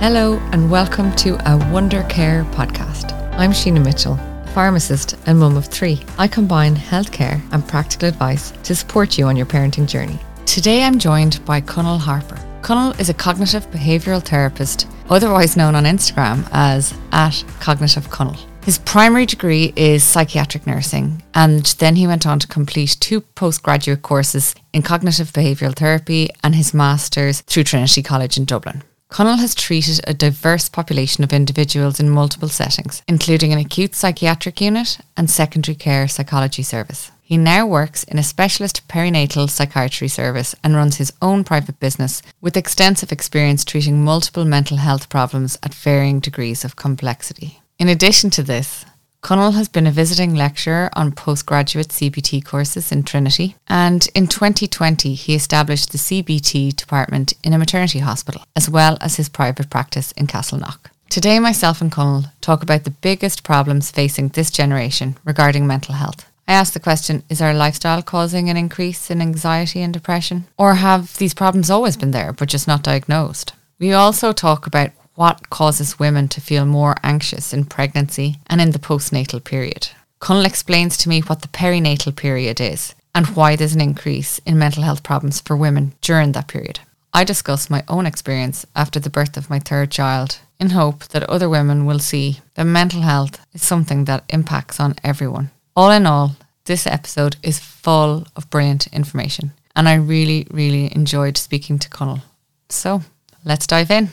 Hello, and welcome to a Wonder Care podcast. I'm Sheena Mitchell, pharmacist and mum of three. I combine healthcare and practical advice to support you on your parenting journey. Today I'm joined by Conal Harpur. Conal is a cognitive behavioural therapist, otherwise known on Instagram as at Cognitive Conal. His primary degree is psychiatric nursing, and then he went on to complete two postgraduate courses in cognitive behavioural therapy and his master's through Trinity College in Dublin. Conal has treated a diverse population of individuals in multiple settings, including an acute psychiatric unit and secondary care psychology service. He now works in a specialist perinatal psychiatry service and runs his own private business with extensive experience treating multiple mental health problems at varying degrees of complexity. In addition to this, Conal has been a visiting lecturer on postgraduate CBT courses in Trinity, and in 2020 he established the CBT department in a maternity hospital, as well as his private practice in Castleknock. Today, myself and Conal talk about the biggest problems facing this generation regarding mental health. I ask the question Is our lifestyle causing an increase in anxiety and depression? Or have these problems always been there but just not diagnosed? We also talk about what causes women to feel more anxious in pregnancy and in the postnatal period. Conal explains to me what the perinatal period is and why there's an increase in mental health problems for women during that period. I discuss my own experience after the birth of my third child in hope that other women will see that mental health is something that impacts on everyone. All in all, this episode is full of brilliant information and I really, really enjoyed speaking to Conal. So let's dive in.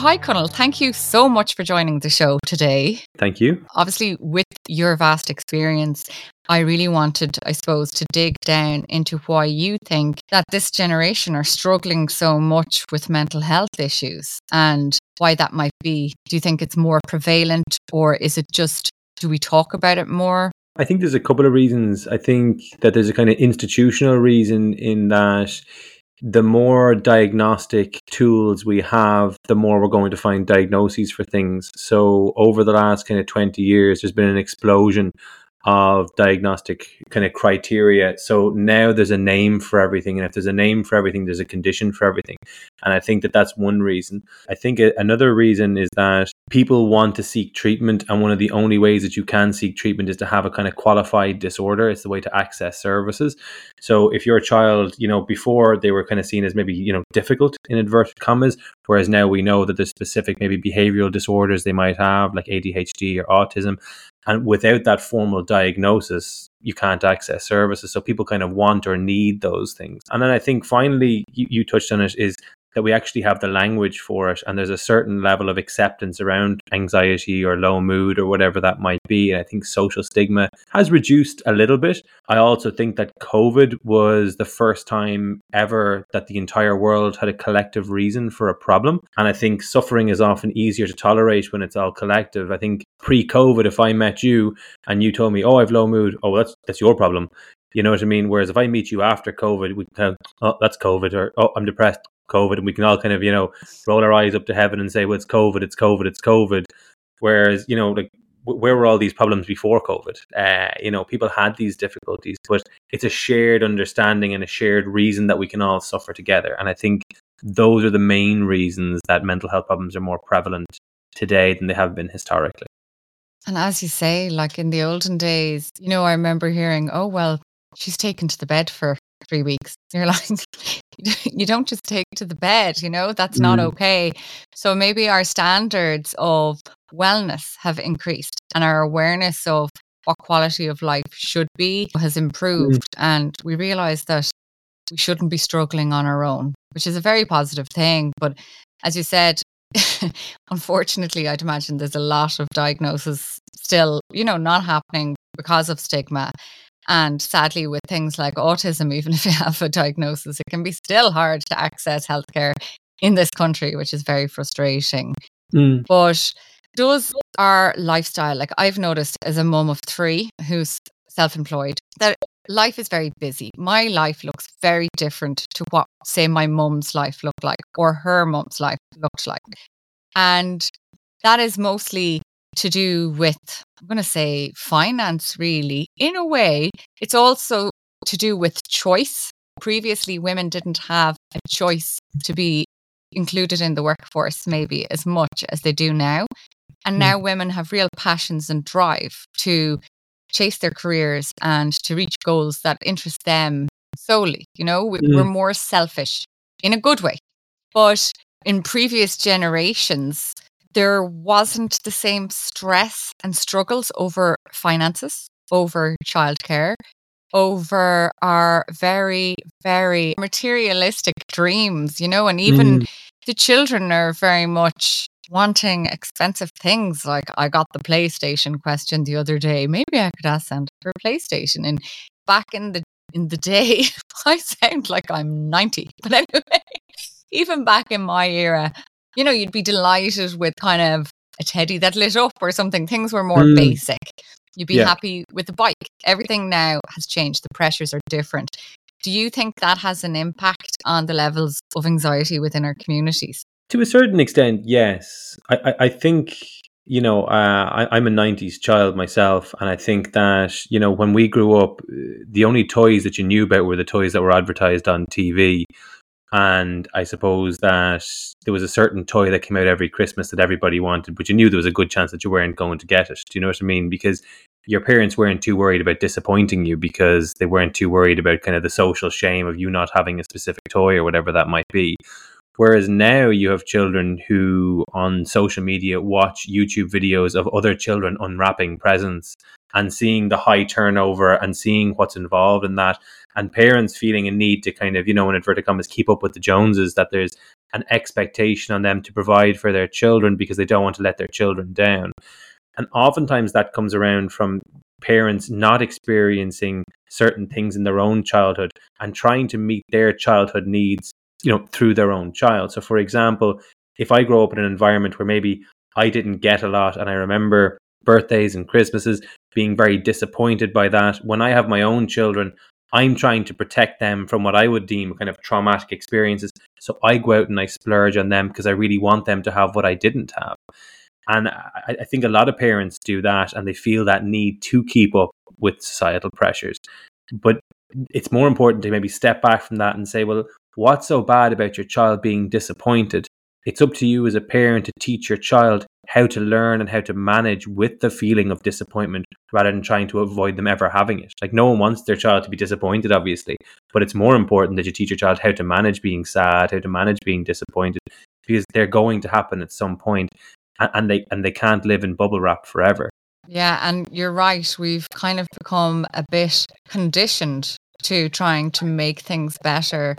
Hi, Conal. Thank you so much for joining the show today. Thank you. Obviously, with your vast experience, I really wanted, I suppose, to dig down into why you think that this generation are struggling so much with mental health issues and why that might be. Do you think it's more prevalent or is it just, do we talk about it more? I think there's a couple of reasons. I think that there's a kind of institutional reason in that the more diagnostic tools we have, the more we're going to find diagnoses for things. So over the last kind of 20 years, there's been an explosion of diagnostic kind of criteria. So now there's a name for everything. And if there's a name for everything, there's a condition for everything. And I think that that's one reason. I think another reason is that people want to seek treatment. And one of the only ways that you can seek treatment is to have a kind of qualified disorder. It's the way to access services. So if you're a child, you know, before they were kind of seen as maybe, you know, difficult in inverted commas, whereas now we know that there's specific maybe behavioral disorders they might have, like ADHD or autism. And without that formal diagnosis, you can't access services. So people kind of want or need those things. And then I think finally, you, you touched on it, is that we actually have the language for it and there's a certain level of acceptance around anxiety or low mood or whatever that might be and i think social stigma has reduced a little bit i also think that covid was the first time ever that the entire world had a collective reason for a problem and i think suffering is often easier to tolerate when it's all collective i think pre-covid if i met you and you told me oh i've low mood oh that's that's your problem you know what I mean? Whereas if I meet you after COVID, we tell, oh, that's COVID, or oh, I'm depressed. COVID, and we can all kind of you know roll our eyes up to heaven and say, "Well, it's COVID, it's COVID, it's COVID." Whereas you know, like where were all these problems before COVID? Uh, you know, people had these difficulties, but it's a shared understanding and a shared reason that we can all suffer together. And I think those are the main reasons that mental health problems are more prevalent today than they have been historically. And as you say, like in the olden days, you know, I remember hearing, oh, well, she's taken to the bed for three weeks. You're like, you don't just take to the bed, you know, that's not mm. okay. So maybe our standards of wellness have increased and our awareness of what quality of life should be has mm. improved. Mm. And we realize that we shouldn't be struggling on our own, which is a very positive thing. But as you said, unfortunately, I'd imagine there's a lot of diagnosis still, you know, not happening because of stigma. And sadly, with things like autism, even if you have a diagnosis, it can be still hard to access healthcare in this country, which is very frustrating. Mm. But does our lifestyle, like I've noticed as a mom of three who's self employed, that life is very busy. My life looks very different to what, say, my mum's life looked like or her mum's life looked like. And that is mostly to do with, I'm going to say, finance, really. In a way, it's also to do with choice. Previously, women didn't have a choice to be included in the workforce maybe as much as they do now. And mm. now women have real passions and drive to chase their careers and to reach goals that interest them solely. You know, we, mm. we're more selfish in a good way. But in previous generations, there wasn't the same stress and struggles over finances, over childcare, over our very, very materialistic dreams, you know, and even mm. the children are very much wanting expensive things. Like I got the PlayStation question the other day. Maybe I could ask Santa for a PlayStation. And back in the in the day, I sound like I'm 90. But anyway, even back in my era, you know, you'd be delighted with kind of a teddy that lit up or something. Things were more mm. basic. You'd be yeah. happy with the bike. Everything now has changed. The pressures are different. Do you think that has an impact on the levels of anxiety within our communities? To a certain extent, yes. I, I, I think you know, uh, I, am a 90s child myself. And I think that, you know, when we grew up, the only toys that you knew about were the toys that were advertised on TV. And I suppose that there was a certain toy that came out every Christmas that everybody wanted, but you knew there was a good chance that you weren't going to get it. Do you know what I mean? Because your parents weren't too worried about disappointing you because they weren't too worried about kind of the social shame of you not having a specific toy or whatever that might be. Whereas now you have children who on social media watch YouTube videos of other children unwrapping presents and seeing the high turnover and seeing what's involved in that, and parents feeling a need to kind of, you know, in inverted commas, keep up with the Joneses, that there's an expectation on them to provide for their children because they don't want to let their children down. And oftentimes that comes around from parents not experiencing certain things in their own childhood and trying to meet their childhood needs you know through their own child so for example if i grow up in an environment where maybe i didn't get a lot and i remember birthdays and christmases being very disappointed by that when i have my own children i'm trying to protect them from what i would deem kind of traumatic experiences. So i go out and i splurge on them because i really want them to have what i didn't have. And I, I think a lot of parents do that and they feel that need to keep up with societal pressures. But it's more important to maybe step back from that and say, well, What's so bad about your child being disappointed? It's up to you as a parent to teach your child how to learn and how to manage with the feeling of disappointment rather than trying to avoid them ever having it. Like, no one wants their child to be disappointed, obviously, but it's more important that you teach your child how to manage being sad, how to manage being disappointed, because they're going to happen at some point and they and they can't live in bubble wrap forever. Yeah, and you're right. We've kind of become a bit conditioned to trying to make things better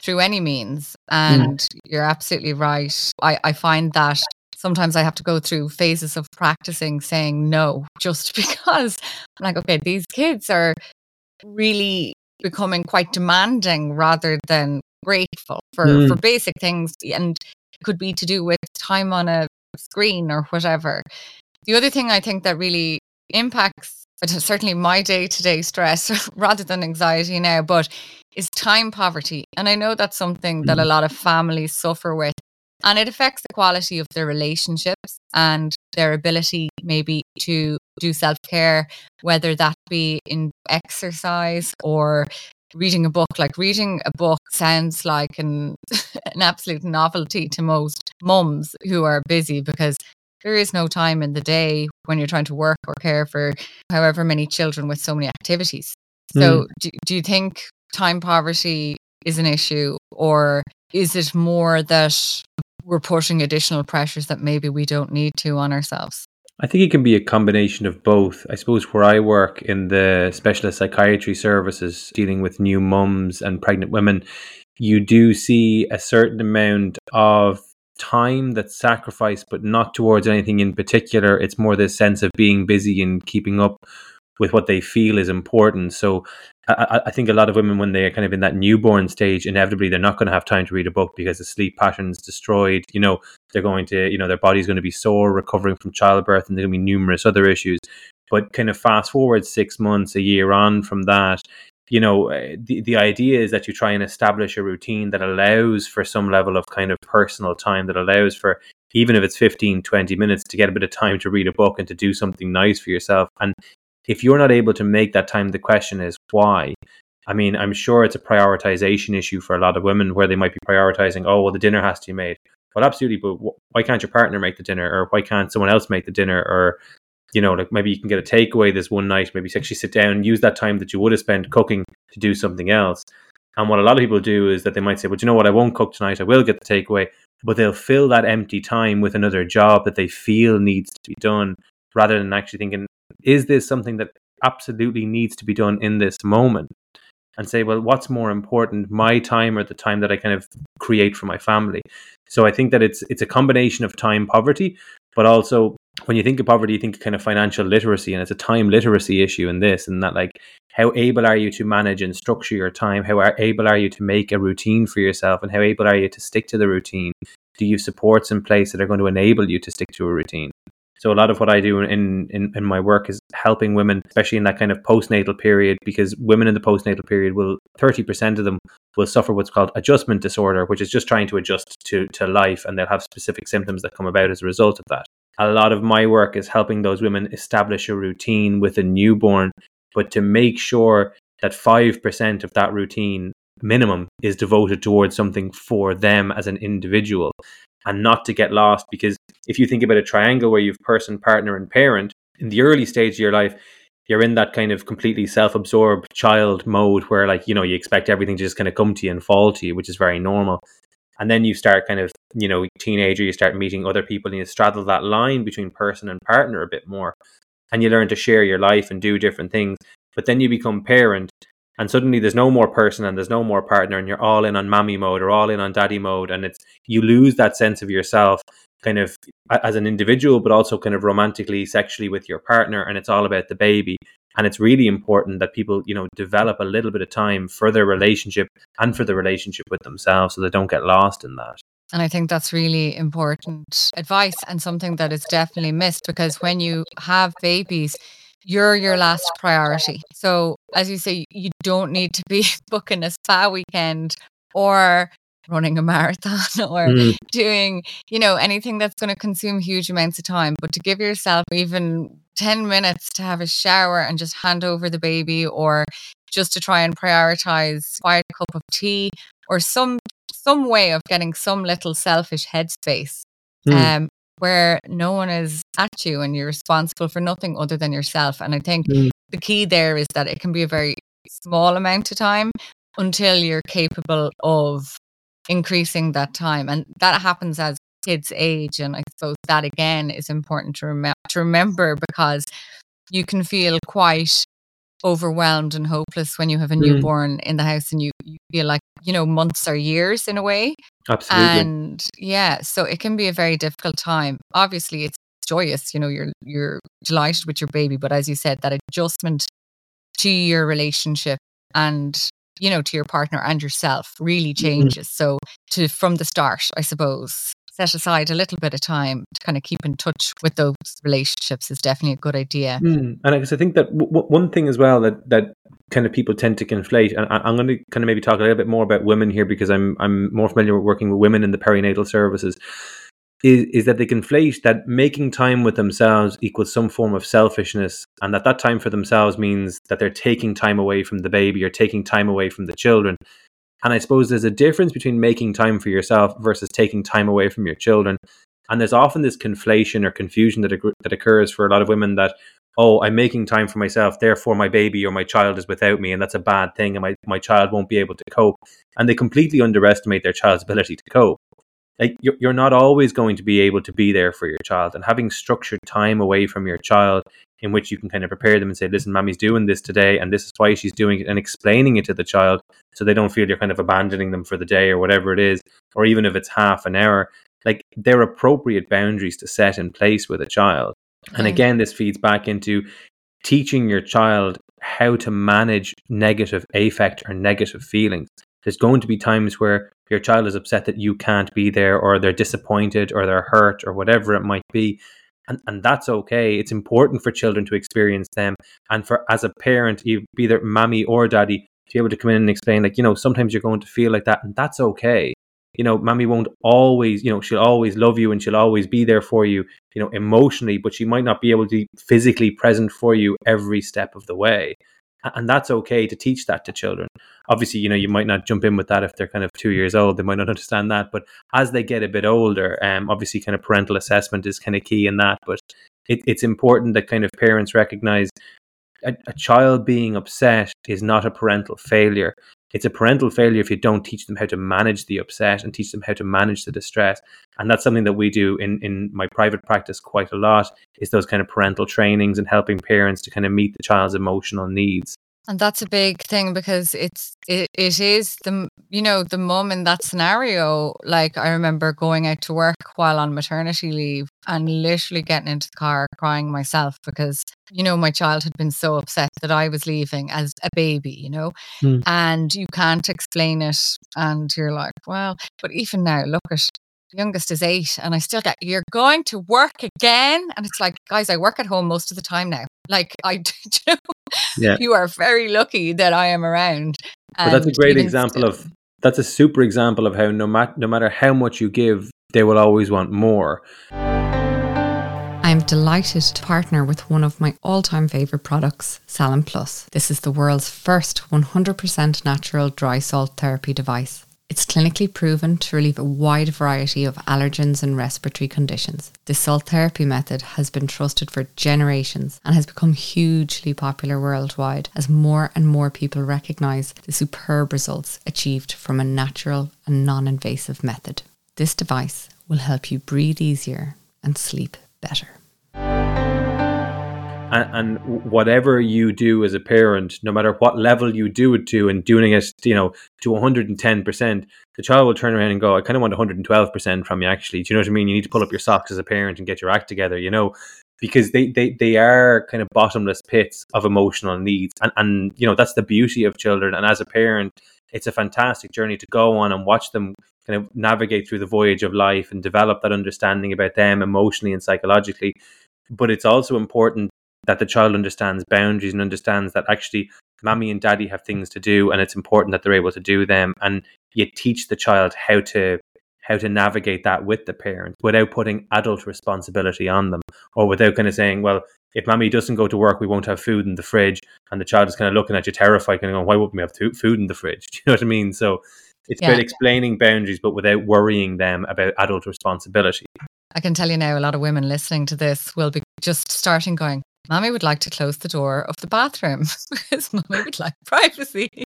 through any means. Mm. And mm. you're absolutely right. I, I find that sometimes I have to go through phases of practicing saying no just because I'm like, okay, these kids are really becoming quite demanding rather than grateful for, mm. for basic things. And it could be to do with time on a screen or whatever. The other thing I think that really impacts certainly my day to day stress rather than anxiety now, but is time poverty. And I know that's something that a mm. lot of families suffer with. And it affects the quality of their relationships and their ability, maybe, to do self care, whether that be in exercise or reading a book. Like reading a book sounds like an, an absolute novelty to most mums who are busy because there is no time in the day when you're trying to work or care for however many children with so many activities. So, mm. do, do you think time poverty is an issue, or is it more that we're putting additional pressures that maybe we don't need to on ourselves? I think it can be a combination of both. I suppose where I work in the specialist psychiatry services dealing with new mums and pregnant women, you do see a certain amount of time that's sacrificed, but not towards anything in particular. It's more this sense of being busy and keeping up with what they feel is important. So I, I, think a lot of women, when they're kind of in that newborn stage, inevitably they're not going to have time to read a book because the sleep pattern's destroyed. You know, they're going to, you know, their body's going to be sore recovering from childbirth, and there going to be numerous other issues. But kind of fast forward six months, a year on from that, you know, eh, the, the idea is that you try and establish a routine that allows for some level of kind of personal time, that allows for, even if it's 15, 20 minutes, to get a bit of time to read a book and to do something nice for yourself. And if you're not able to make that time, the question is why? I mean, I'm sure it's a prioritization issue for a lot of women where they might be prioritizing, oh, well, the dinner has to be made. Well, absolutely, but why can't your partner make the dinner, or why can't someone else make the dinner, or you know, like maybe you can get a takeaway this one night, maybe actually sit down use that time that you would have spent cooking to do something else. And what a lot of people do is that they might say, well, you know what, I won't cook tonight, I will get the takeaway, but they'll fill that empty time with another job that they feel needs to be done rather than actually thinking, is this something that absolutely needs to be done in this moment? And say, well, what's more important, my time or the time that I kind of create for my family? So I think that it's it's a combination of time poverty, but also when you think of poverty, you think of kind of financial literacy, and it's a time literacy issue in this, and that like how able are you to manage and structure your time? How are, able are you to make a routine for yourself, and how able are you to stick to the routine? Do you have supports in place that are going to enable you to stick to a routine? So a lot of what I do in, in, in my work is helping women, especially in that kind of postnatal period, because women in the postnatal period will 30% of them will suffer what's called adjustment disorder, which is just trying to adjust to, to life and they'll have specific symptoms that come about as a result of that. A lot of my work is helping those women establish a routine with a newborn, but to make sure that 5% of that routine minimum is devoted towards something for them as an individual and not to get lost because if you think about a triangle where you've person, partner, and parent, in the early stage of your life, you're in that kind of completely self-absorbed child mode where like you know you expect everything to just kind of come to you and fall to you which is very normal. And then you start kind of you know teenager you start meeting other people and you straddle that line between person and partner a bit more and you learn to share your life and do different things. But then you become parent and suddenly there's no more person and there's no more partner and you're all in on mommy mode or all in on daddy mode and it's you lose that sense of yourself kind of as an individual but also kind of romantically sexually with your partner and it's all about the baby. And it's really important that people you know develop a little bit of time for their relationship and for the relationship with themselves so they don't get lost in that. And I think that's really important advice and something that is definitely missed because when you have babies, you're your last priority. So, as you say, you don't need to be booking a spa weekend or running a marathon or mm. doing, you know, anything that's going to consume huge amounts of time. But to give yourself even 10 minutes to have a shower and just hand over the baby or just to try and prioritize quiet cup of tea or some some way of getting some little selfish headspace mm. um, where no one is at you and you're responsible for nothing other than yourself. And I think mm. the key there is that it can be a very small amount of time until you're capable of increasing that time. And that happens as kids age. And I suppose that again is important to, rem- to remember because you can feel quite overwhelmed and hopeless when you have a mm. newborn mm. in the house and you, you feel like, you know, months or years in a way. Absolutely. And yeah, so it can be a very difficult time. Obviously, it's joyous, you know, you're you're delighted with your baby, but as you said, that adjustment to your relationship and you know to your partner and yourself really mm-hmm. changes. Mm. So to from the start, I suppose, set aside a little bit of time to kind of keep in touch with those relationships is definitely a good idea. Mm. And I guess I think that w- one thing as well that that kind of people tend to conflate, and I- am going to kind of maybe talk a little bit more about women here because I'm I'm more familiar with working with women in the perinatal services. Is, is that they conflate that making time with themselves equals some form of selfishness, and that that time for themselves means that they're taking time away from the baby or taking time away from the children. And I suppose there's a difference between making time for yourself versus taking time away from your children. And there's often this conflation or confusion that, that occurs for a lot of women that, oh, I'm making time for myself, therefore my baby or my child is without me, and that's a bad thing, and my, my child won't be able to cope. And they completely underestimate their child's ability to cope like you're, you're not always going to be able to be there for your child and having structured time away from your child in which you can kind of prepare them and say listen mommy's doing this today and this is why she's doing it and explaining it to the child so they don't feel you're kind of abandoning them for the day or whatever it is or even if it's half an hour like they're appropriate boundaries to set in place with a child. And again this feeds back into teaching your child how to manage negative affect or negative feelings there's going to be times where your child is upset that you can't be there or they're disappointed or they're hurt or whatever it might be. And, and that's okay. It's important for children to experience them. And for as a parent you be either mommy or daddy to be able to come in and explain like you know sometimes you're going to feel like that and that's okay. You know mommy won't always you know she'll always love you and she'll always be there for you you know emotionally but she might not be able to be physically present for you every step of the way and that's okay to teach that to children. Obviously you know you might not jump in with that if they're kind of two years old they might not understand that but as they get a bit older um, obviously kind of parental assessment is kind of key in that but it, it's important that kind of parents recognize a, a child being upset is not a parental failure it's a parental failure if you don't teach them how to manage the upset and teach them how to manage the distress. And that's something that we do in in my private practice quite a lot is those kind of parental trainings and helping parents to kind of meet the child's emotional needs and that's a big thing because it's it, it is the you know the mum in that scenario. Like i remember going out to work while on maternity leave and literally getting into the car crying myself because you know my child had been so upset that i was leaving as a baby you know? Mm. and you can't explain it and you're like well but even now look at youngest is eight and i still get you're going to work again? And it's like guys i work at home most of the time now. Like i you know yeah. you are very lucky that I am around. But that's a great example still, of that's a super example of how no, mat- no matter how much you give, they will always want more. I'm delighted to partner with one of my all time favourite products, Salin Plus. This is the world's first 100% natural dry salt therapy device. It's clinically proven to relieve a wide variety of allergens and respiratory conditions. The salt therapy method has been trusted for generations and has become hugely popular worldwide as more and more people recognise the superb results achieved from a natural and non invasive method. This device will help you breathe easier and sleep better and, and, whatever you do as a parent, no matter what level you do it to, and doing it, you know, to 110%, the child will turn around and go, I kind of want 112% from you, actually. Do you know what I mean? You need to pull up your socks as a parent and get your act together, you know, because they, they, they are kind of bottomless pits of emotional needs. And, and, you know, that's the beauty of children. And as a parent, it's a fantastic journey to go on and watch them kind of navigate through the voyage of life and develop that understanding about them emotionally and psychologically but it's also important that the child understands boundaries and understands that actually mommy and daddy have things to do and it's important that they're able to do them. And you teach the child how to how to navigate that with the parent without putting adult responsibility on them or without kind of saying well if mommy doesn't go to work we won't have food in the fridge. And the child is kind of looking at you terrified kind of going why wouldn't we have food in the fridge? Do you know what i mean? So it's yeah. about explaining boundaries but without worrying them about adult responsibility. I can tell you now, a lot of women listening to this will be just starting going, Mommy would like to close the door of the bathroom because mommy would like privacy.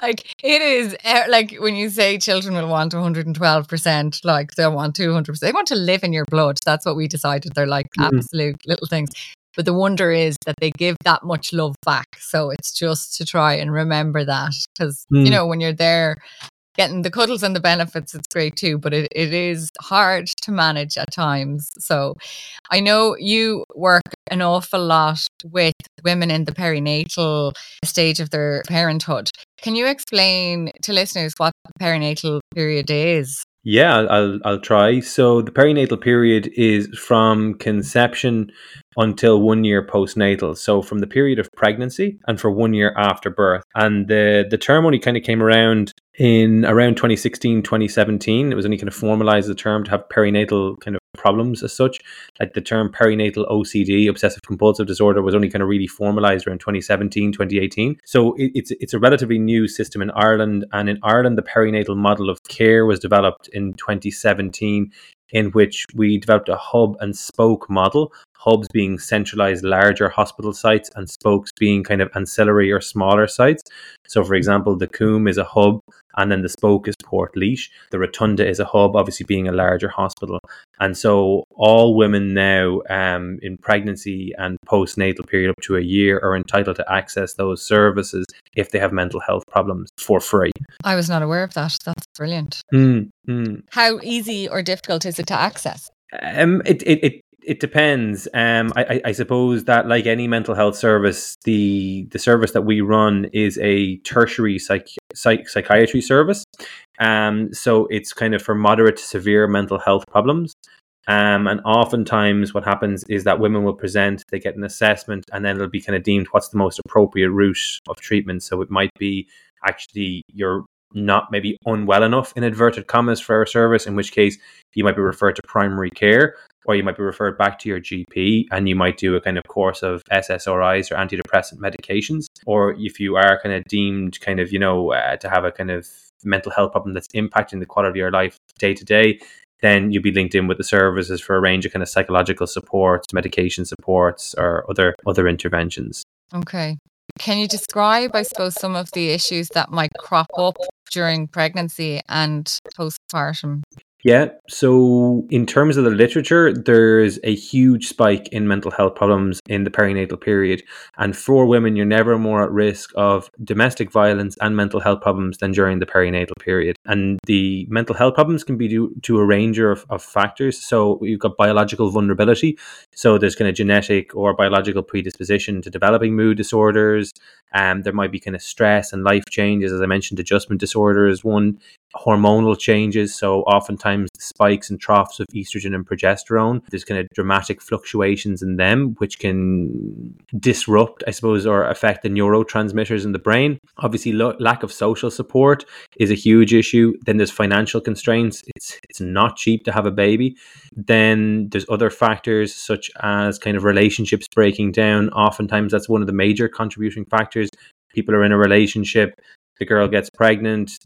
like it is eh, like when you say children will want 112%, like they'll want 200%. They want to live in your blood. That's what we decided. They're like mm-hmm. absolute little things. But the wonder is that they give that much love back. So it's just to try and remember that because, mm. you know, when you're there getting the cuddles and the benefits, it's great too, but it, it is hard to manage at times. So I know you work an awful lot with women in the perinatal stage of their parenthood. Can you explain to listeners what the perinatal period is? Yeah, I'll I'll try. So the perinatal period is from conception until one year postnatal. So from the period of pregnancy and for one year after birth. And the the term only kind of came around in around 2016 2017 it was only kind of formalized the term to have perinatal kind of problems as such like the term perinatal ocd obsessive compulsive disorder was only kind of really formalized around 2017 2018 so it, it's it's a relatively new system in ireland and in ireland the perinatal model of care was developed in 2017 in which we developed a hub and spoke model hubs being centralized larger hospital sites and spokes being kind of ancillary or smaller sites. So, for example, the Coombe is a hub and then the spoke is Portlaoise. The Rotunda is a hub, obviously being a larger hospital. And so, all women now um, in pregnancy and postnatal period up to a year are entitled to access those services if they have mental health problems for free. I was not aware of that. That's brilliant. Mm, mm. How easy or difficult is it to access? Um, it, it, it it depends. Um, I, I, suppose that, like any mental health service, the the service that we run is a tertiary psych, psych psychiatry service. Um, so it's kind of for moderate to severe mental health problems. Um, and oftentimes, what happens is that women will present, they get an assessment, and then it'll be kind of deemed what's the most appropriate route of treatment. So it might be actually your not maybe unwell enough in inverted commas for our service, in which case you might be referred to primary care or you might be referred back to your GP and you might do a kind of course of SSRIs or antidepressant medications. Or if you are kind of deemed kind of, you know, uh, to have a kind of mental health problem that's impacting the quality of your life day to day, then you'll be linked in with the services for a range of kind of psychological supports, medication supports, or other other interventions. Okay. Can you describe, I suppose, some of the issues that might crop up during pregnancy and postpartum? Yeah. So, in terms of the literature, there's a huge spike in mental health problems in the perinatal period. And for women, you're never more at risk of domestic violence and mental health problems than during the perinatal period. And the mental health problems can be due to a range of, of factors. So, you've got biological vulnerability. So, there's kind of genetic or biological predisposition to developing mood disorders. Um, there might be kind of stress and life changes. As I mentioned, adjustment disorder is one hormonal changes. So oftentimes spikes and troughs of estrogen and progesterone, there's kind of dramatic fluctuations in them, which can disrupt, I suppose, or affect the neurotransmitters in the brain. Obviously, lo- lack of social support is a huge issue. Then there's financial constraints. It's it's not cheap to have a baby. Then there's other factors such as kind of relationships breaking down. Oftentimes, that's one of the major contributing factors. People are in a relationship, the girl gets pregnant,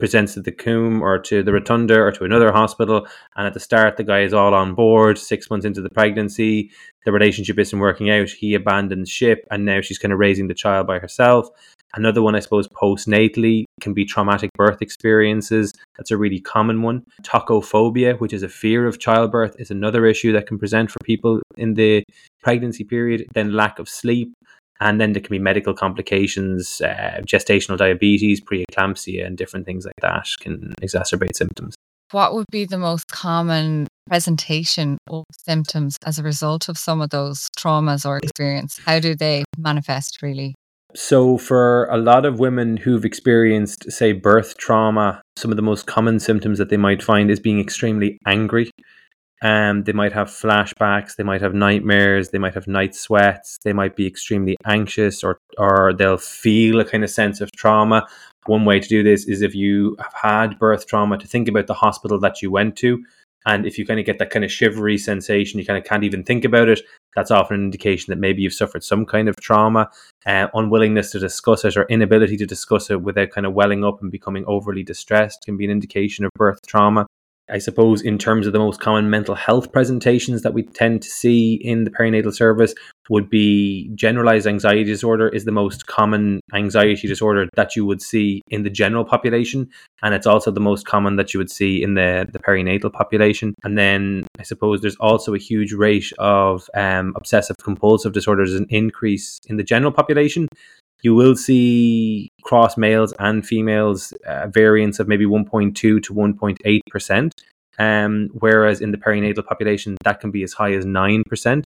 presents to the Coombe or to the Rotunda or to another hospital. And at the start, the guy is all on board. Six months into the pregnancy, the relationship isn't working out. He abandons ship, and now she's kind of raising the child by herself. Another one, I suppose, postnatally can be traumatic birth experiences. That's a really common one. Tocophobia, which is a fear of childbirth, is another issue that can present for people in the pregnancy period. Then lack of sleep, and then there can be medical complications, uh, gestational diabetes, preeclampsia, and different things like that can exacerbate symptoms. What would be the most common presentation of symptoms as a result of some of those traumas or experience? How do they manifest really? So, for a lot of women who've experienced, say, birth trauma, some of the most common symptoms that they might find is being extremely angry um, they might have flashbacks, they might have nightmares, they might have night sweats, they might be extremely anxious, or or they'll feel a kind of sense of trauma. One way to do this is if you have had birth trauma, to think about the hospital that you went to, and if you kind of get that kind of shivery sensation, you kind of can't even think about it. That's often an indication that maybe you've suffered some kind of trauma. Uh, unwillingness to discuss it or inability to discuss it without kind of welling up and becoming overly distressed can be an indication of birth trauma. I suppose, in terms of the most common mental health presentations that we tend to see in the perinatal service, would be generalized anxiety disorder is the most common anxiety disorder that you would see in the general population. And it's also the most common that you would see in the, the perinatal population. And then I suppose there's also a huge rate of um, obsessive compulsive disorders, an increase in the general population you will see cross males and females uh, variance of maybe 1.2 to 1.8 percent. Um, whereas in the perinatal population, that can be as high as nine percent,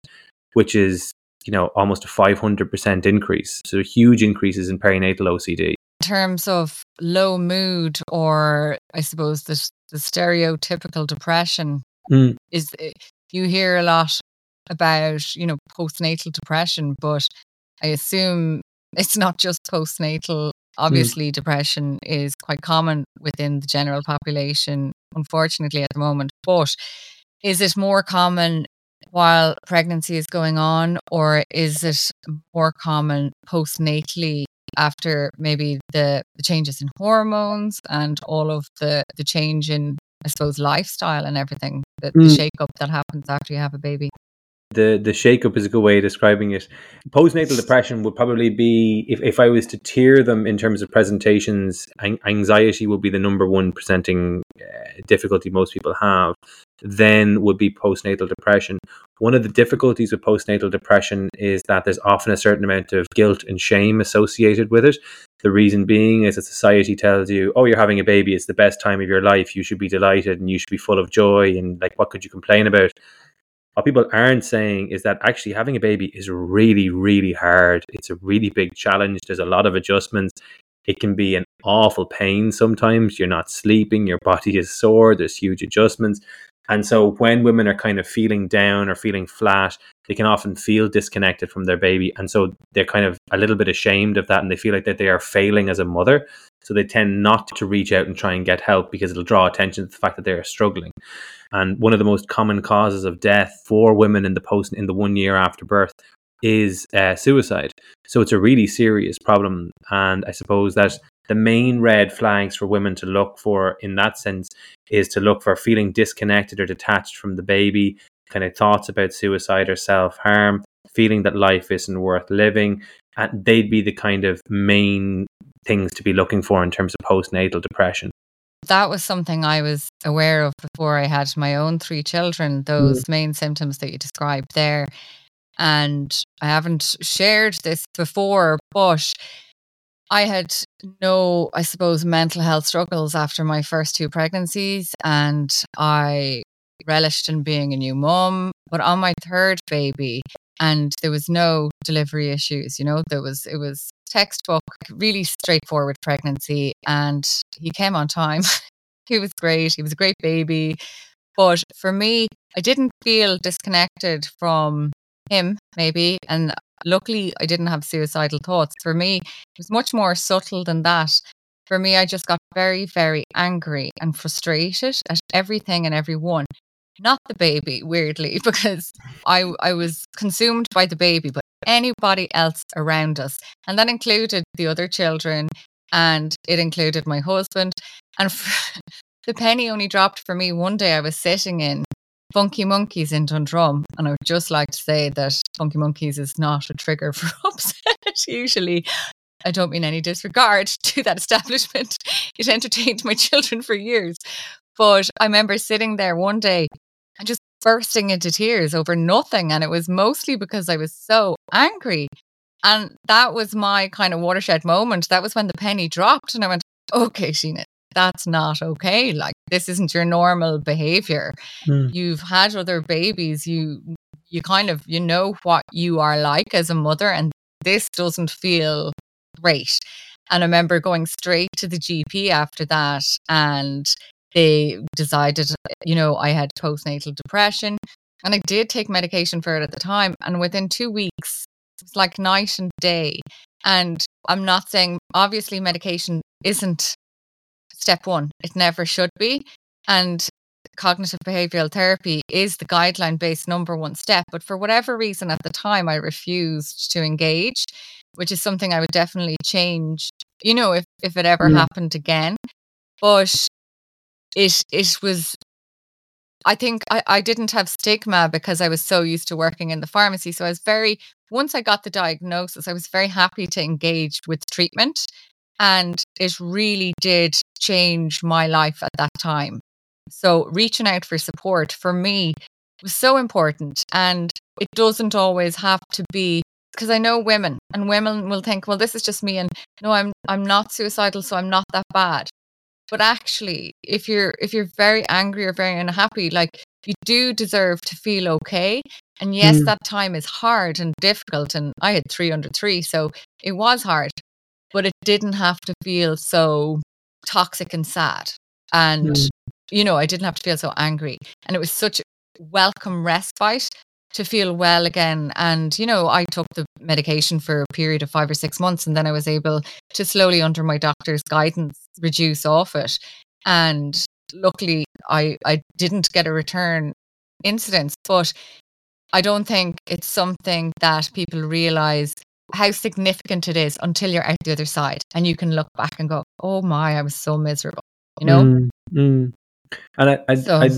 which is you know almost a 500 percent increase. So huge increases in perinatal OCD. In terms of low mood, or I suppose the, the stereotypical depression, mm. is eh, you hear a lot about you know postnatal depression, but I assume it's not just postnatal. Mm. Obviously, mm. depression is quite common within the general population, unfortunately, at the moment. But is it more common while pregnancy is going on, or is it more common postnatally after maybe the, the changes in hormones and all of the, the change in, I suppose, lifestyle and everything, the, mm. the shake up that happens after you have a baby? The the shakeup is a good way of describing it. Postnatal depression would probably be if, if I was to tier them in terms of presentations, anxiety would be the number one presenting uh, difficulty most people have. Then would be postnatal depression. One of the difficulties with postnatal depression is that there's often a certain amount of guilt and shame associated with it. The reason being is that society tells you, "Oh, you're having a baby; it's the best time of your life. You should be delighted and you should be full of joy." And like, what could you complain about? What people aren't saying is that actually having a baby is really, really hard. It's a really big challenge. There's a lot of adjustments. It can be an awful pain sometimes. You're not sleeping, your body is sore, there's huge adjustments. And so when women are kind of feeling down or feeling flat, they can often feel disconnected from their baby. And so they're kind of a little bit ashamed of that and they feel like that they are failing as a mother. So they tend not to reach out and try and get help because it'll draw attention to the fact that they are struggling. And one of the most common causes of death for women in the post in the one year after birth is uh, suicide. So it's a really serious problem. And I suppose that the main red flags for women to look for in that sense is to look for feeling disconnected or detached from the baby, kind of thoughts about suicide or self harm, feeling that life isn't worth living. And they'd be the kind of main things to be looking for in terms of postnatal depression. That was something I was aware of before I had my own three children, those mm. main symptoms that you described there. And I haven't shared this before, but I had no, I suppose, mental health struggles after my first two pregnancies, and I relished in being a new mom. But on my third baby, and there was no delivery issues, you know, there was, it was textbook, really straightforward pregnancy, and he came on time. he was great. He was a great baby. But for me, I didn't feel disconnected from him, maybe. And luckily, I didn't have suicidal thoughts. For me, it was much more subtle than that. For me, I just got very, very angry and frustrated at everything and everyone. Not the baby, weirdly, because I I was consumed by the baby, but anybody else around us. And that included the other children and it included my husband. And the penny only dropped for me one day. I was sitting in Funky Monkeys in Dundrum. And I would just like to say that Funky Monkeys is not a trigger for upset. Usually, I don't mean any disregard to that establishment. It entertained my children for years. But I remember sitting there one day and just bursting into tears over nothing. And it was mostly because I was so angry. And that was my kind of watershed moment. That was when the penny dropped. And I went, okay, Sheena, that's not okay. Like this isn't your normal behavior. Mm. You've had other babies. You you kind of you know what you are like as a mother, and this doesn't feel great. And I remember going straight to the GP after that, and they decided, you know, I had postnatal depression, and I did take medication for it at the time. And within two weeks, it's like night and day. And I'm not saying obviously medication isn't step one. It never should be. And cognitive behavioral therapy is the guideline based number one step. But for whatever reason at the time, I refused to engage, which is something I would definitely change, you know, if, if it ever yeah. happened again. But it it was I think I, I didn't have stigma because I was so used to working in the pharmacy. So I was very, once I got the diagnosis, I was very happy to engage with treatment. And it really did change my life at that time. So reaching out for support for me was so important. And it doesn't always have to be because I know women and women will think, well, this is just me and no, I'm I'm not suicidal, so I'm not that bad. But actually, if you're if you're very angry or very unhappy, like you do deserve to feel okay. And yes, mm. that time is hard and difficult. And I had 303, so it was hard but it didn't have to feel so toxic and sad. And, mm. you know, I didn't have to feel so angry. And it was such a welcome respite to feel well again. And, you know, I took the medication for a period of five or six months, and then I was able to slowly, under my doctor's guidance, reduce off it. And luckily, I, I didn't get a return incidence, but I don't think it's something that people realize how significant it is until you're out the other side and you can look back and go, oh my, I was so miserable, you know? Mm, mm. And I, I, so, I,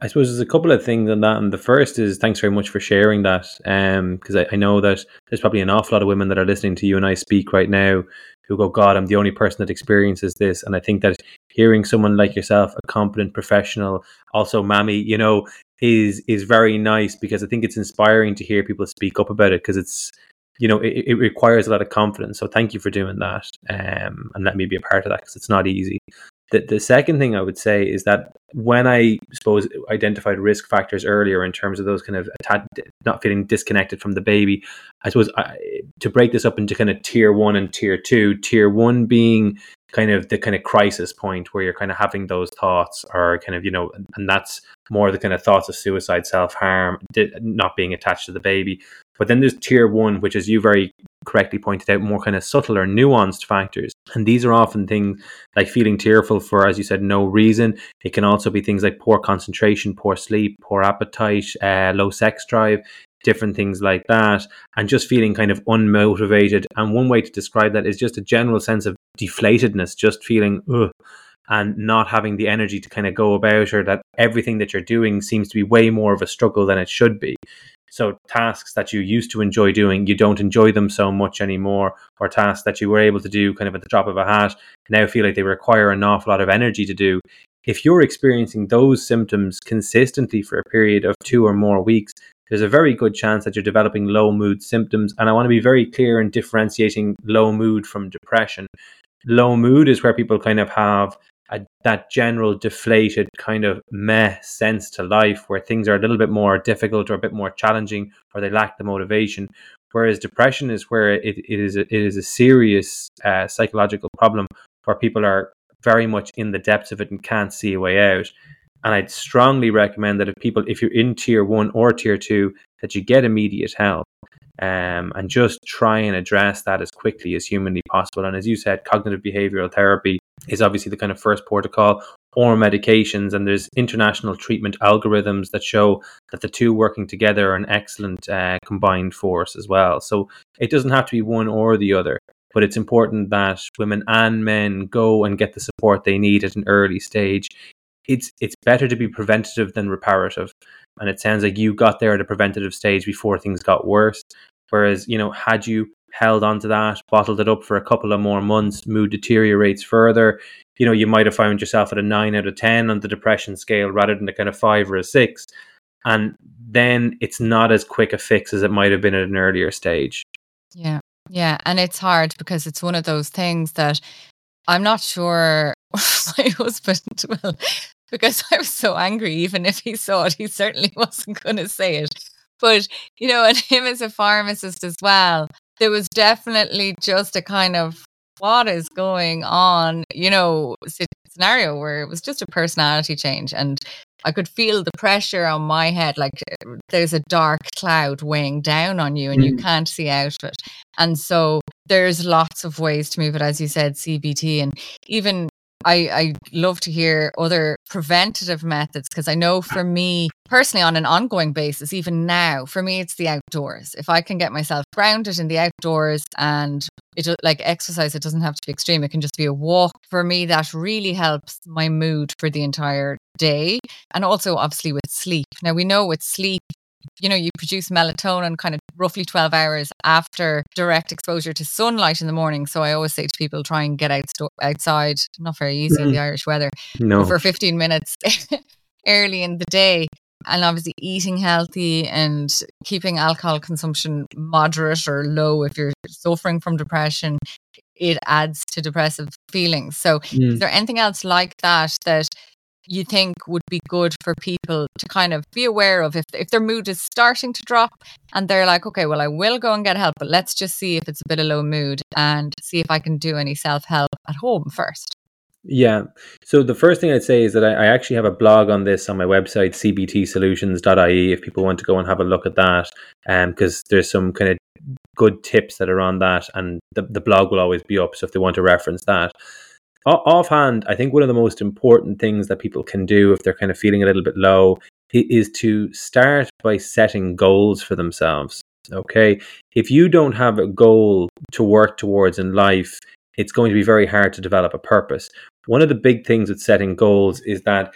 I, suppose there's a couple of things on that. And the first is thanks very much for sharing that. Because um, I, I know that there's probably an awful lot of women that are listening to you and I speak right now who go, God, I'm the only person that experiences this. And I think that hearing someone like yourself, a competent professional, also mammy, you know, is is very nice because I think it's inspiring to hear people speak up about it because it's you know, it, it, requires a lot of confidence. So thank you for doing that um, and let me be a part of that because it's not easy. The, the second thing I would say is that when I suppose identified risk factors earlier in terms of those kind of not feeling disconnected from the baby, I suppose I, to break this up into kind of tier one and tier two, tier one being kind of the kind of crisis point where you're kind of having those thoughts or kind of, you know, and that's more the kind of thoughts of suicide, self harm, not being attached to the baby. But then there's tier one, which as you very correctly pointed out, more kind of subtle or nuanced factors. And these are often things like feeling tearful for, as you said, no reason. It can also be things like poor concentration, poor sleep, poor appetite, uh, low sex drive, different things like that, and just feeling kind of unmotivated. And one way to describe that is just a general sense of deflatedness, just feeling, ugh, and not having the energy to kind of go about, or that everything that you're doing seems to be way more of a struggle than it should be. So tasks that you used to enjoy doing, you don't enjoy them so much anymore, or tasks that you were able to do kind of at the drop of a hat now feel like they require an awful lot of energy to do. If you're experiencing those symptoms consistently for a period of two or more weeks, there's a very good chance that you're developing low mood symptoms. And I want to be very clear in differentiating low mood from depression. Low mood is where people kind of have a, that general deflated kind of meh sense to life where things are a little bit more difficult or a bit more challenging or they lack the motivation whereas depression is where it, it is a, it is a serious uh, psychological problem where people are very much in the depths of it and can't see a way out and i'd strongly recommend that if people if you're in tier 1 or tier 2 that you get immediate help um, and just try and address that as quickly as humanly possible. And as you said, cognitive behavioral therapy is obviously the kind of first protocol. Or medications and there's international treatment algorithms that show that the two working together are an excellent uh, combined force as well. So it doesn't have to be one or the other but it's important that women and men go and get the support they need at an early stage. It's it's better to be preventative than reparative and it sounds like you got there at a preventative stage before things got worse. Whereas you know had you held onto that, bottled it up for a couple of more months, mood deteriorates further. You know, you might have found yourself at a nine out of 10 on the depression scale rather than a kind of five or a six. And then it's not as quick a fix as it might have been at an earlier stage. Yeah. Yeah. And it's hard because it's one of those things that I'm not sure my husband will, because I was so angry, even if he saw it, he certainly wasn't going to say it. But, you know, and him as a pharmacist as well, there was definitely just a kind of what is going on, you know, scenario where it was just a personality change. And I could feel the pressure on my head, like there's a dark cloud weighing down on you and mm. you can't see out of it. And so there's lots of ways to move it, as you said, CBT. And even I, I love to hear other preventative methods because I know for me personally, on an ongoing basis, even now, for me, it's the outdoors. If I can get myself grounded in the outdoors and it uh, like exercise, it doesn't have to be extreme. It can just be a walk. For me, that really helps my mood for the entire day. And also, obviously, with sleep. Now, we know with sleep, you know, you produce melatonin kind of roughly 12 hours after direct exposure to sunlight in the morning. So I always say to people, try and get out outside. Not very easy mm. in the Irish weather. No. For 15 minutes early in the day. And obviously, eating healthy and keeping alcohol consumption moderate or low if you're suffering from depression, it adds to depressive feelings. So, mm. is there anything else like that that you think would be good for people to kind of be aware of if, if their mood is starting to drop and they're like, okay, well, I will go and get help, but let's just see if it's a bit of low mood and see if I can do any self help at home first. Yeah. So the first thing I'd say is that I, I, actually have a blog on this on my website, cbtsolutions.ie, if people want to go and have a look at that. Because um, there's some kind of good tips that are on that, and the, the blog will always be up. So if they want to reference that, offhand, I think one of the most important things that people can do if they're kind of feeling a little bit low is to start by setting goals for themselves. Okay. If you don't have a goal to work towards in life, it's going to be very hard to develop a purpose. One of the big things with setting goals is that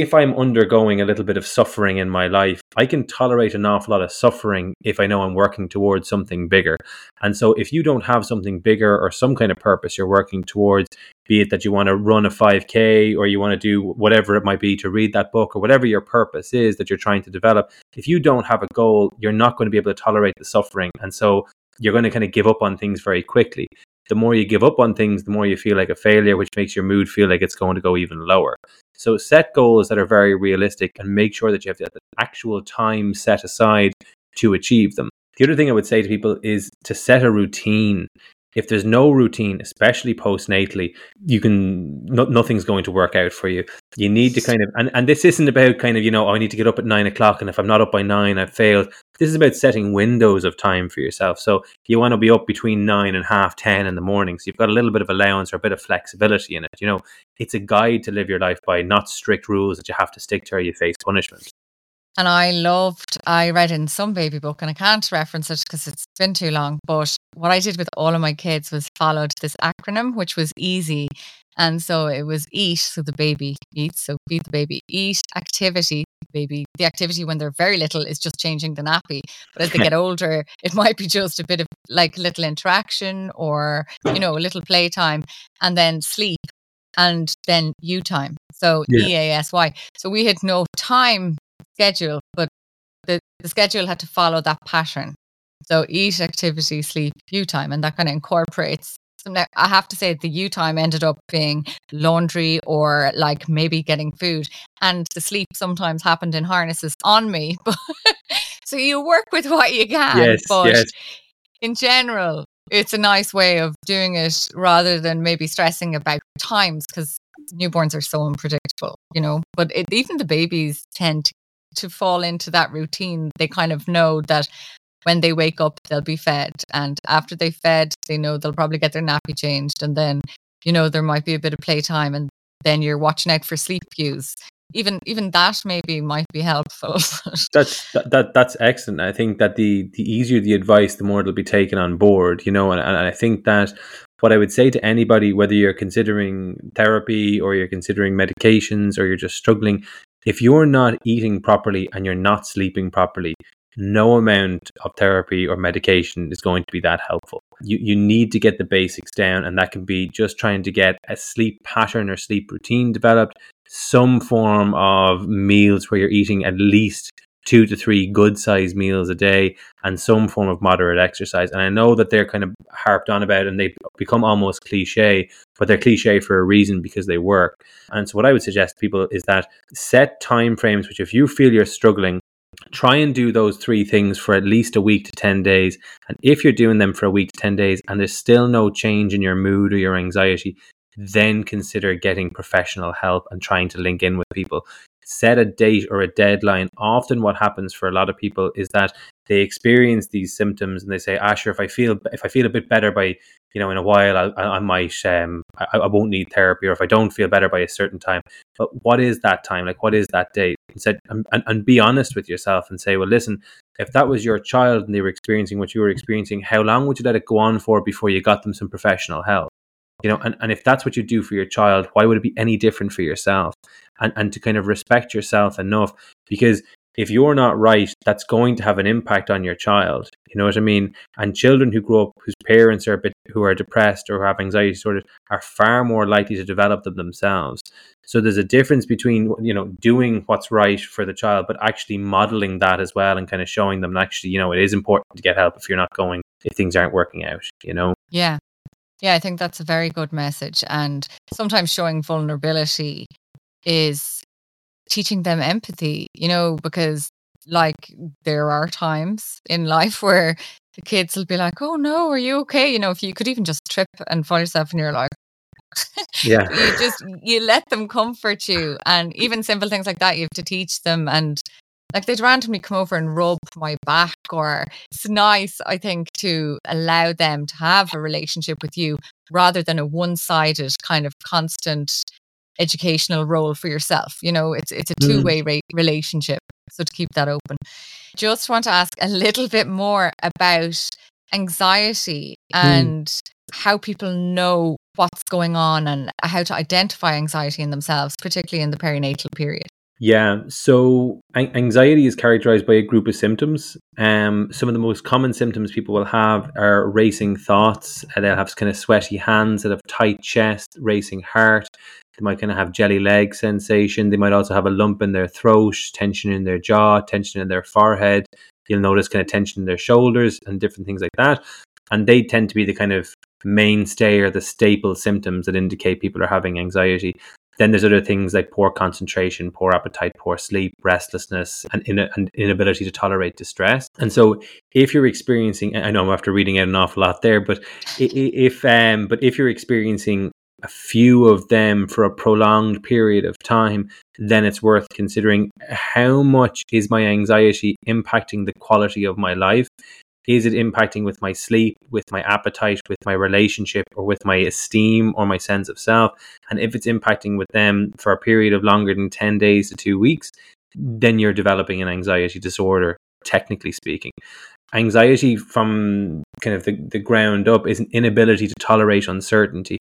if I'm undergoing a little bit of suffering in my life, I can tolerate an awful lot of suffering if I know I'm working towards something bigger. And so, if you don't have something bigger or some kind of purpose you're working towards, be it that you want to run a 5K or you want to do whatever it might be to read that book or whatever your purpose is that you're trying to develop, if you don't have a goal, you're not going to be able to tolerate the suffering. And so, you're going to kind of give up on things very quickly the more you give up on things, the more you feel like a failure, which makes your mood feel like it's going to go even lower. So set goals that are very realistic and make sure that you have the actual time set aside to achieve them. The other thing I would say to people is to set a routine. If there's no routine, especially postnatally, you can no, nothing's going to work out for you. You need to kind of and, and this isn't about kind of, you know, oh, I need to get up at nine o'clock and if I'm not up by nine, I've failed. This is about setting windows of time for yourself. So you want to be up between nine and half ten in the morning. So you've got a little bit of allowance or a bit of flexibility in it. You know, it's a guide to live your life by, not strict rules that you have to stick to or you face punishment. And I loved, I read in some baby book, and I can't reference it because it's been too long. But what I did with all of my kids was followed this acronym, which was easy. And so it was eat, so the baby eats, so feed the baby, eat, activity, baby. The activity when they're very little is just changing the nappy. But as they get older, it might be just a bit of like little interaction or, you know, a little playtime and then sleep and then you time. So yeah. EASY. So we had no time schedule, but the, the schedule had to follow that pattern. So eat, activity, sleep, you time, and that kind of incorporates. So now I have to say the you time ended up being laundry or like maybe getting food, and the sleep sometimes happened in harnesses on me. But so you work with what you can, yes, but yes. in general, it's a nice way of doing it rather than maybe stressing about times because newborns are so unpredictable, you know. But it, even the babies tend to fall into that routine. They kind of know that when they wake up, they'll be fed. And after they fed, they know they'll probably get their nappy changed. And then, you know, there might be a bit of playtime and then you're watching out for sleep cues. Even even that maybe might be helpful. that's that, that that's excellent. I think that the the easier the advice, the more it'll be taken on board. You know, and, and I think that what I would say to anybody, whether you're considering therapy or you're considering medications or you're just struggling, if you're not eating properly and you're not sleeping properly, no amount of therapy or medication is going to be that helpful. You, you need to get the basics down, and that can be just trying to get a sleep pattern or sleep routine developed, some form of meals where you're eating at least two to three good sized meals a day and some form of moderate exercise. And I know that they're kind of harped on about and they become almost cliche, but they're cliche for a reason because they work. And so what I would suggest to people is that set time frames which if you feel you're struggling try and do those three things for at least a week to 10 days. And if you're doing them for a week to 10 days and there's still no change in your mood or your anxiety, then consider getting professional help and trying to link in with people. Set a date or a deadline. Often, what happens for a lot of people is that they experience these symptoms and they say, ah, "Asher, if I feel if I feel a bit better by you know in a while, I, I might um, I, I won't need therapy, or if I don't feel better by a certain time." But what is that time? Like, what is that date? And said, and, and be honest with yourself and say, "Well, listen, if that was your child and they were experiencing what you were experiencing, how long would you let it go on for before you got them some professional help?" You know, and, and if that's what you do for your child, why would it be any different for yourself? And and to kind of respect yourself enough because if you're not right, that's going to have an impact on your child. You know what I mean? And children who grow up whose parents are bit who are depressed or have anxiety disorders are far more likely to develop them themselves. So there's a difference between you know doing what's right for the child, but actually modeling that as well and kind of showing them actually you know it is important to get help if you're not going if things aren't working out. You know? Yeah, yeah. I think that's a very good message, and sometimes showing vulnerability is teaching them empathy, you know, because like there are times in life where the kids will be like, "Oh no, are you okay?" You know, if you could even just trip and fall yourself, and you're like, yeah, you just you let them comfort you, and even simple things like that, you have to teach them. And like they'd randomly come over and rub my back, or it's nice, I think, to allow them to have a relationship with you rather than a one-sided kind of constant educational role for yourself. You know, it's it's a two way mm. relationship. So to keep that open, just want to ask a little bit more about anxiety mm. and mm. how people know what's going on and how to identify anxiety in themselves, particularly in the perinatal period. Yeah, so anxiety is characterized by a group of symptoms. Um, some of the most common symptoms people will have are racing thoughts. Uh, they'll have kind of sweaty hands, they'll have tight chest, racing heart. They might kind of have jelly leg sensation. They might also have a lump in their throat, tension in their jaw, tension in their forehead. You'll notice kind of tension in their shoulders and different things like that. And they tend to be the kind of mainstay or the staple symptoms that indicate people are having anxiety. Then there's other things like poor concentration, poor appetite, poor sleep, restlessness, and, in, and inability to tolerate distress. And so, if you're experiencing, I know I'm after reading out an awful lot there, but if um, but if you're experiencing a few of them for a prolonged period of time, then it's worth considering how much is my anxiety impacting the quality of my life? Is it impacting with my sleep, with my appetite, with my relationship, or with my esteem or my sense of self? And if it's impacting with them for a period of longer than 10 days to two weeks, then you're developing an anxiety disorder, technically speaking. Anxiety from kind of the, the ground up is an inability to tolerate uncertainty.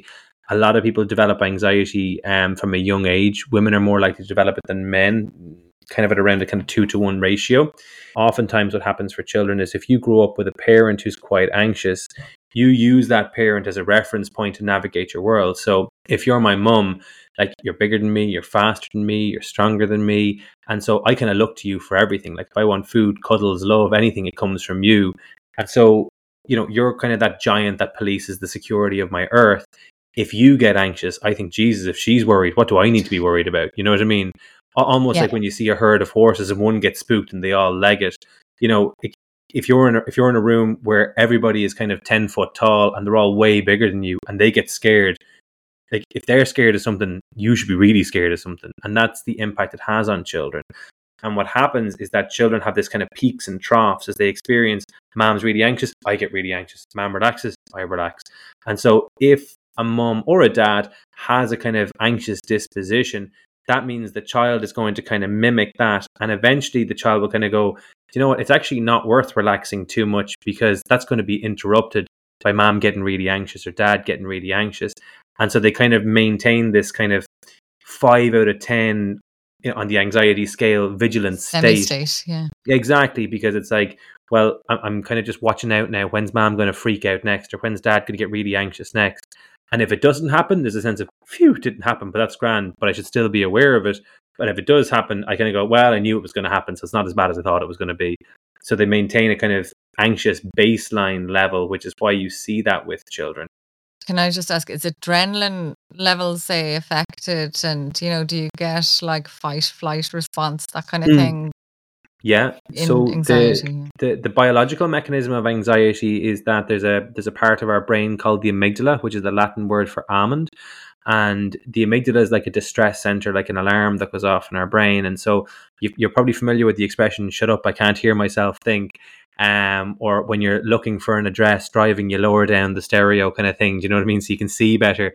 A lot of people develop anxiety um, from a young age. Women are more likely to develop it than men kind of at around a kind of two to one ratio. Oftentimes, what happens for children is if you grow up with a parent who's quite anxious, you use that parent as a reference point to navigate your world. So if you're my mum, like you're bigger than me, you're faster than me, you're stronger than me. And so I kind of look to you for everything. Like if I want food, cuddles, love, anything, it comes from you. And so, you know, you're kind of that giant that polices the security of my earth. If you get anxious, I think, Jesus, if she's worried, what do I need to be worried about? You know what I mean? Almost yeah. like when you see a herd of horses and one gets spooked and they all leg it. You know, if you're in a, if you're in a room where everybody is kind of ten foot tall and they're all way bigger than you and they get scared, like if they're scared of something, you should be really scared of something, and that's the impact it has on children. And what happens is that children have this kind of peaks and troughs as they experience. Mom's really anxious, I get really anxious. Mom relaxes, I relax. And so if a mom or a dad has a kind of anxious disposition, that means the child is going to kind of mimic that. And eventually the child will kind of go, you know what, it's actually not worth relaxing too much because that's going to be interrupted by mom getting really anxious or dad getting really anxious. And so they kind of maintain this kind of five out of 10 you know, on the anxiety scale vigilance state. state. Yeah. Exactly. Because it's like, well, I'm, I'm kind of just watching out now. When's mom going to freak out next? Or when's dad going to get really anxious next? And if it doesn't happen, there's a sense of, phew, it didn't happen, but that's grand, but I should still be aware of it. But if it does happen, I kind of go, well, I knew it was going to happen, so it's not as bad as I thought it was going to be. So they maintain a kind of anxious baseline level, which is why you see that with children. Can I just ask, is adrenaline levels, say, affected? And, you know, do you get like fight, flight response, that kind of mm. thing yeah. so the, the the biological mechanism of anxiety is that there's a there's a part of our brain called the amygdala, which is the Latin word for almond. And the amygdala is like a distress center, like an alarm that goes off in our brain. And so you, you're probably familiar with the expression "shut up, I can't hear myself think." Um, or when you're looking for an address driving, you lower down the stereo kind of thing. Do you know what I mean? So you can see better.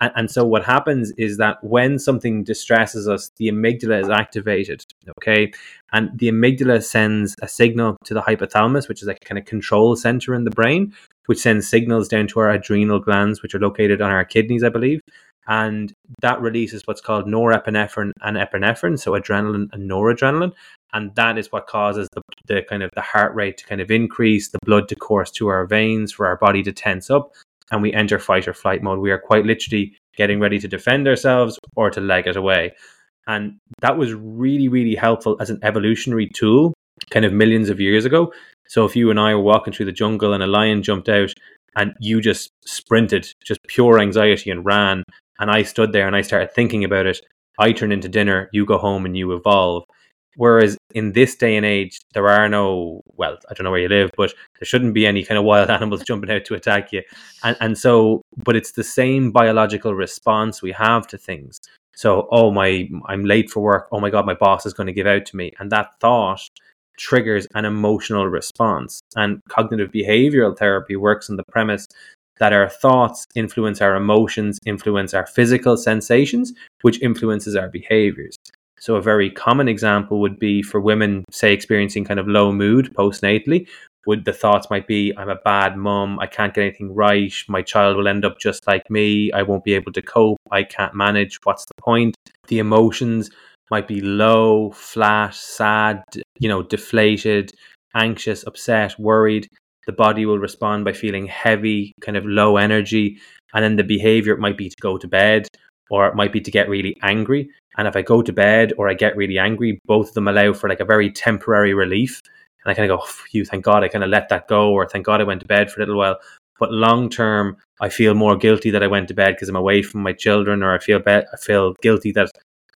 And, and, so what happens is that when something distresses us, the amygdala is activated. Okay. And the amygdala sends a signal to the hypothalamus, which is like a kind of control center in the brain, which sends signals down to our adrenal glands, which are located on our kidneys, I believe. And that releases what's called norepinephrine and epinephrine, so adrenaline and noradrenaline. And that is what causes the, the kind of the heart rate to kind of increase, the blood to course to our veins, for our body to tense up, and we enter fight or flight mode. We are quite literally getting ready to defend ourselves or to leg it away. And that was really, really helpful as an evolutionary tool, kind of millions of years ago. So if you and I were walking through the jungle and a lion jumped out and you just sprinted, just pure anxiety and ran, and I stood there and I started thinking about it, I turn into dinner, you go home and you evolve. Whereas in this day and age, there are no, well, I don't know where you live, but there shouldn't be any kind of wild animals jumping out to attack you. And, and so, but it's the same biological response we have to things. So, oh, my, I'm late for work. Oh my God, my boss is going to give out to me. And that thought triggers an emotional response. And cognitive behavioral therapy works on the premise that our thoughts influence our emotions, influence our physical sensations, which influences our behaviors. So, a very common example would be for women, say, experiencing kind of low mood postnatally. Would the thoughts might be, I'm a bad mum, I can't get anything right, my child will end up just like me, I won't be able to cope, I can't manage, what's the point? The emotions might be low, flat, sad, you know, deflated, anxious, upset, worried. The body will respond by feeling heavy, kind of low energy. And then the behavior might be to go to bed or it might be to get really angry. And if I go to bed or I get really angry, both of them allow for like a very temporary relief. And I kind of go, you thank God I kind of let that go, or thank God I went to bed for a little while. But long term, I feel more guilty that I went to bed because I'm away from my children, or I feel be- I feel guilty that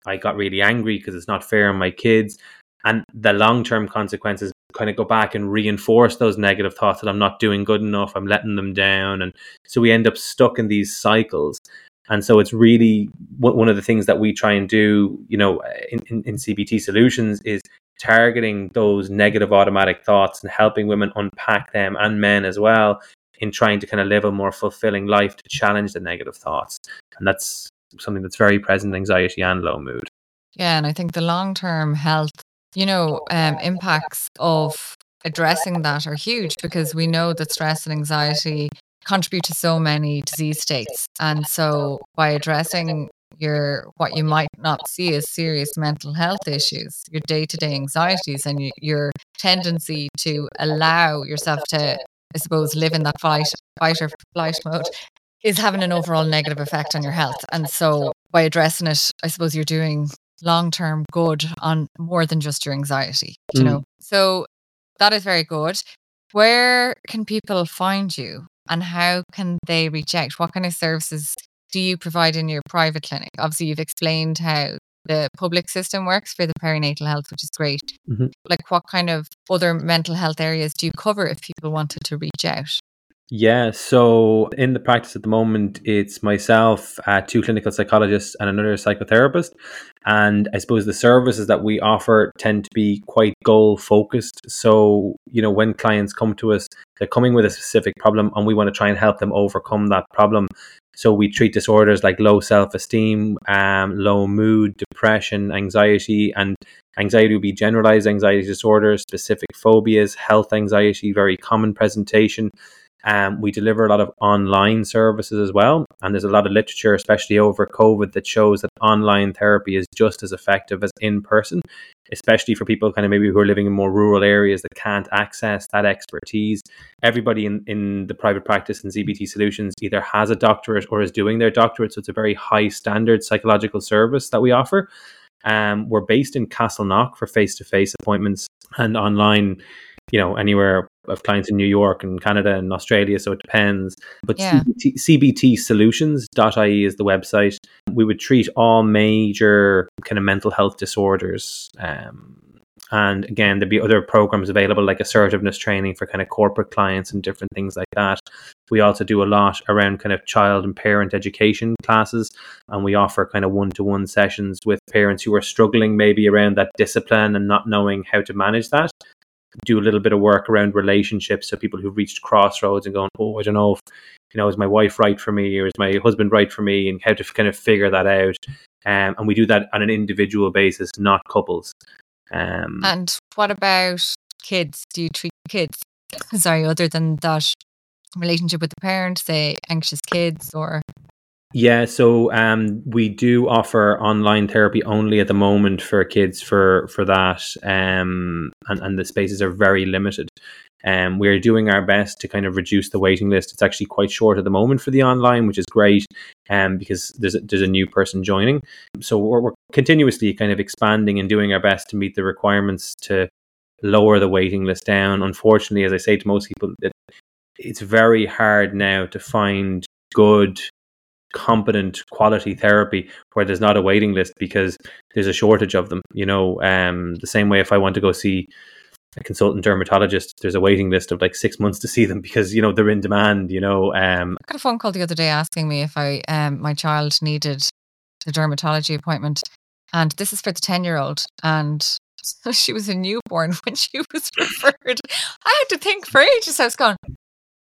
I got really angry because it's not fair on my kids. And the long term consequences kind of go back and reinforce those negative thoughts that I'm not doing good enough, I'm letting them down. And so we end up stuck in these cycles. And so it's really one of the things that we try and do, you know, in, in, in CBT solutions is targeting those negative automatic thoughts and helping women unpack them and men as well in trying to kind of live a more fulfilling life to challenge the negative thoughts. And that's something that's very present in anxiety and low mood. Yeah, and I think the long term health, you know, um, impacts of addressing that are huge because we know that stress and anxiety contribute to so many disease states. And so by addressing your what you might not see as serious mental health issues, your day-to-day anxieties and your tendency to allow yourself to I suppose live in that fight fight or flight mode is having an overall negative effect on your health. And so by addressing it, I suppose you're doing long-term good on more than just your anxiety, mm. you know. So that is very good. Where can people find you and how can they reach out? What kind of services do you provide in your private clinic? Obviously, you've explained how the public system works for the perinatal health, which is great. Mm-hmm. Like, what kind of other mental health areas do you cover if people wanted to reach out? Yeah, so in the practice at the moment, it's myself, uh, two clinical psychologists, and another psychotherapist. And I suppose the services that we offer tend to be quite goal focused. So, you know, when clients come to us, they're coming with a specific problem, and we want to try and help them overcome that problem. So we treat disorders like low self-esteem, um, low mood, depression, anxiety, and anxiety would be generalized anxiety disorders, specific phobias, health anxiety, very common presentation. Um, we deliver a lot of online services as well. And there's a lot of literature, especially over COVID, that shows that online therapy is just as effective as in person, especially for people kind of maybe who are living in more rural areas that can't access that expertise. Everybody in, in the private practice and CBT solutions either has a doctorate or is doing their doctorate. So it's a very high standard psychological service that we offer. Um, we're based in Castleknock for face to face appointments and online you know anywhere of clients in New York and Canada and Australia, so it depends. But yeah. CBT, CBTsolutions.ie is the website. We would treat all major kind of mental health disorders. Um, and again, there'd be other programs available like assertiveness training for kind of corporate clients and different things like that. We also do a lot around kind of child and parent education classes, and we offer kind of one to one sessions with parents who are struggling maybe around that discipline and not knowing how to manage that do a little bit of work around relationships. So people who've reached crossroads and going, oh, I don't know if, you know, is my wife right for me or is my husband right for me and how to kind of figure that out. Um, and we do that on an individual basis, not couples. Um, and what about kids? Do you treat kids? Sorry, other than that relationship with the parent, say anxious kids or yeah, so um, we do offer online therapy only at the moment for kids for for that, um, and and the spaces are very limited. Um, we're doing our best to kind of reduce the waiting list. It's actually quite short at the moment for the online, which is great, um, because there's a, there's a new person joining. So we're, we're continuously kind of expanding and doing our best to meet the requirements to lower the waiting list down. Unfortunately, as I say to most people, it, it's very hard now to find good competent quality therapy where there's not a waiting list because there's a shortage of them you know um the same way if i want to go see a consultant dermatologist there's a waiting list of like six months to see them because you know they're in demand you know um i got a phone call the other day asking me if i um my child needed a dermatology appointment and this is for the 10 year old and she was a newborn when she was referred. I had to think for ages. I was going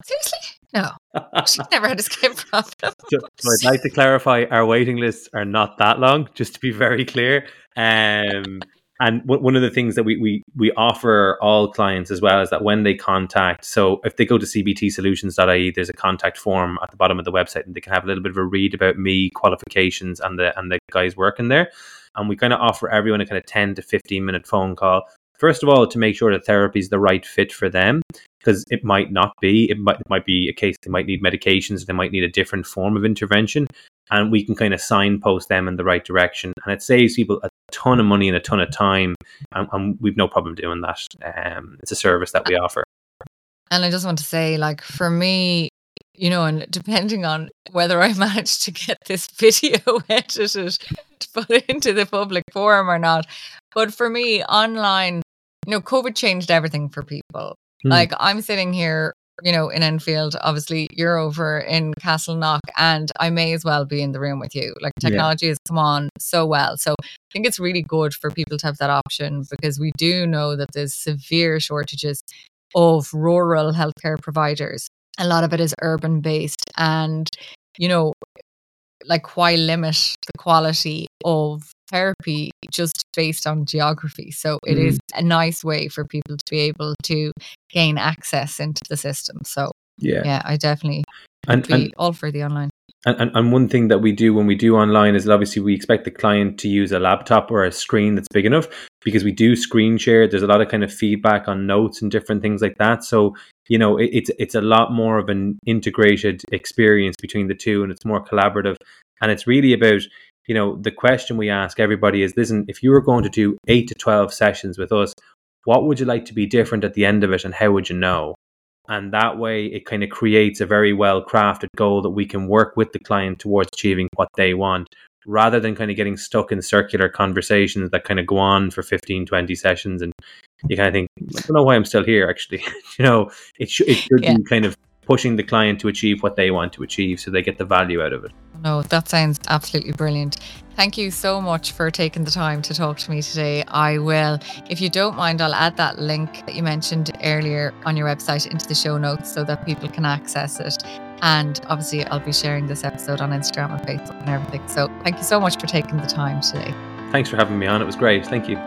seriously no, she's never had a skin problem. so, so, I'd like to clarify: our waiting lists are not that long. Just to be very clear. Um, and w- one of the things that we, we we offer all clients as well is that when they contact, so if they go to cbtsolutions.ie, there's a contact form at the bottom of the website, and they can have a little bit of a read about me, qualifications, and the and the guys working there. And we kind of offer everyone a kind of ten to fifteen minute phone call First of all, to make sure that therapy is the right fit for them, because it might not be. It might, it might be a case they might need medications, they might need a different form of intervention, and we can kind of signpost them in the right direction. And it saves people a ton of money and a ton of time, and, and we've no problem doing that. Um, it's a service that we offer. And I just want to say, like, for me, you know, and depending on whether I manage to get this video edited to put into the public forum or not. But for me, online, you know, COVID changed everything for people. Mm. Like I'm sitting here you know, in Enfield. Obviously, you're over in Castleknock, and I may as well be in the room with you. Like technology yeah. has come on so well. So I think it's really good for people to have that option because we do know that there's severe shortages of rural healthcare providers. A lot of it is urban based. And, you know, like why limit the quality of therapy just based on geography. So it mm. is a nice way for people to be able to gain access into the system. So yeah, yeah, I definitely and, and all for the online. And, and one thing that we do when we do online is obviously we expect the client to use a laptop or a screen that's big enough because we do screen share. There's a lot of kind of feedback on notes and different things like that. So you know it, it's it's a lot more of an integrated experience between the two, and it's more collaborative. And it's really about you know, the question we ask everybody is listen, if you were going to do eight to 12 sessions with us, what would you like to be different at the end of it and how would you know? And that way it kind of creates a very well crafted goal that we can work with the client towards achieving what they want rather than kind of getting stuck in circular conversations that kind of go on for 15, 20 sessions. And you kind of think, I don't know why I'm still here, actually. you know, it, sh- it should yeah. be kind of pushing the client to achieve what they want to achieve so they get the value out of it. No, that sounds absolutely brilliant. Thank you so much for taking the time to talk to me today. I will, if you don't mind, I'll add that link that you mentioned earlier on your website into the show notes so that people can access it. And obviously, I'll be sharing this episode on Instagram and Facebook and everything. So thank you so much for taking the time today. Thanks for having me on. It was great. Thank you.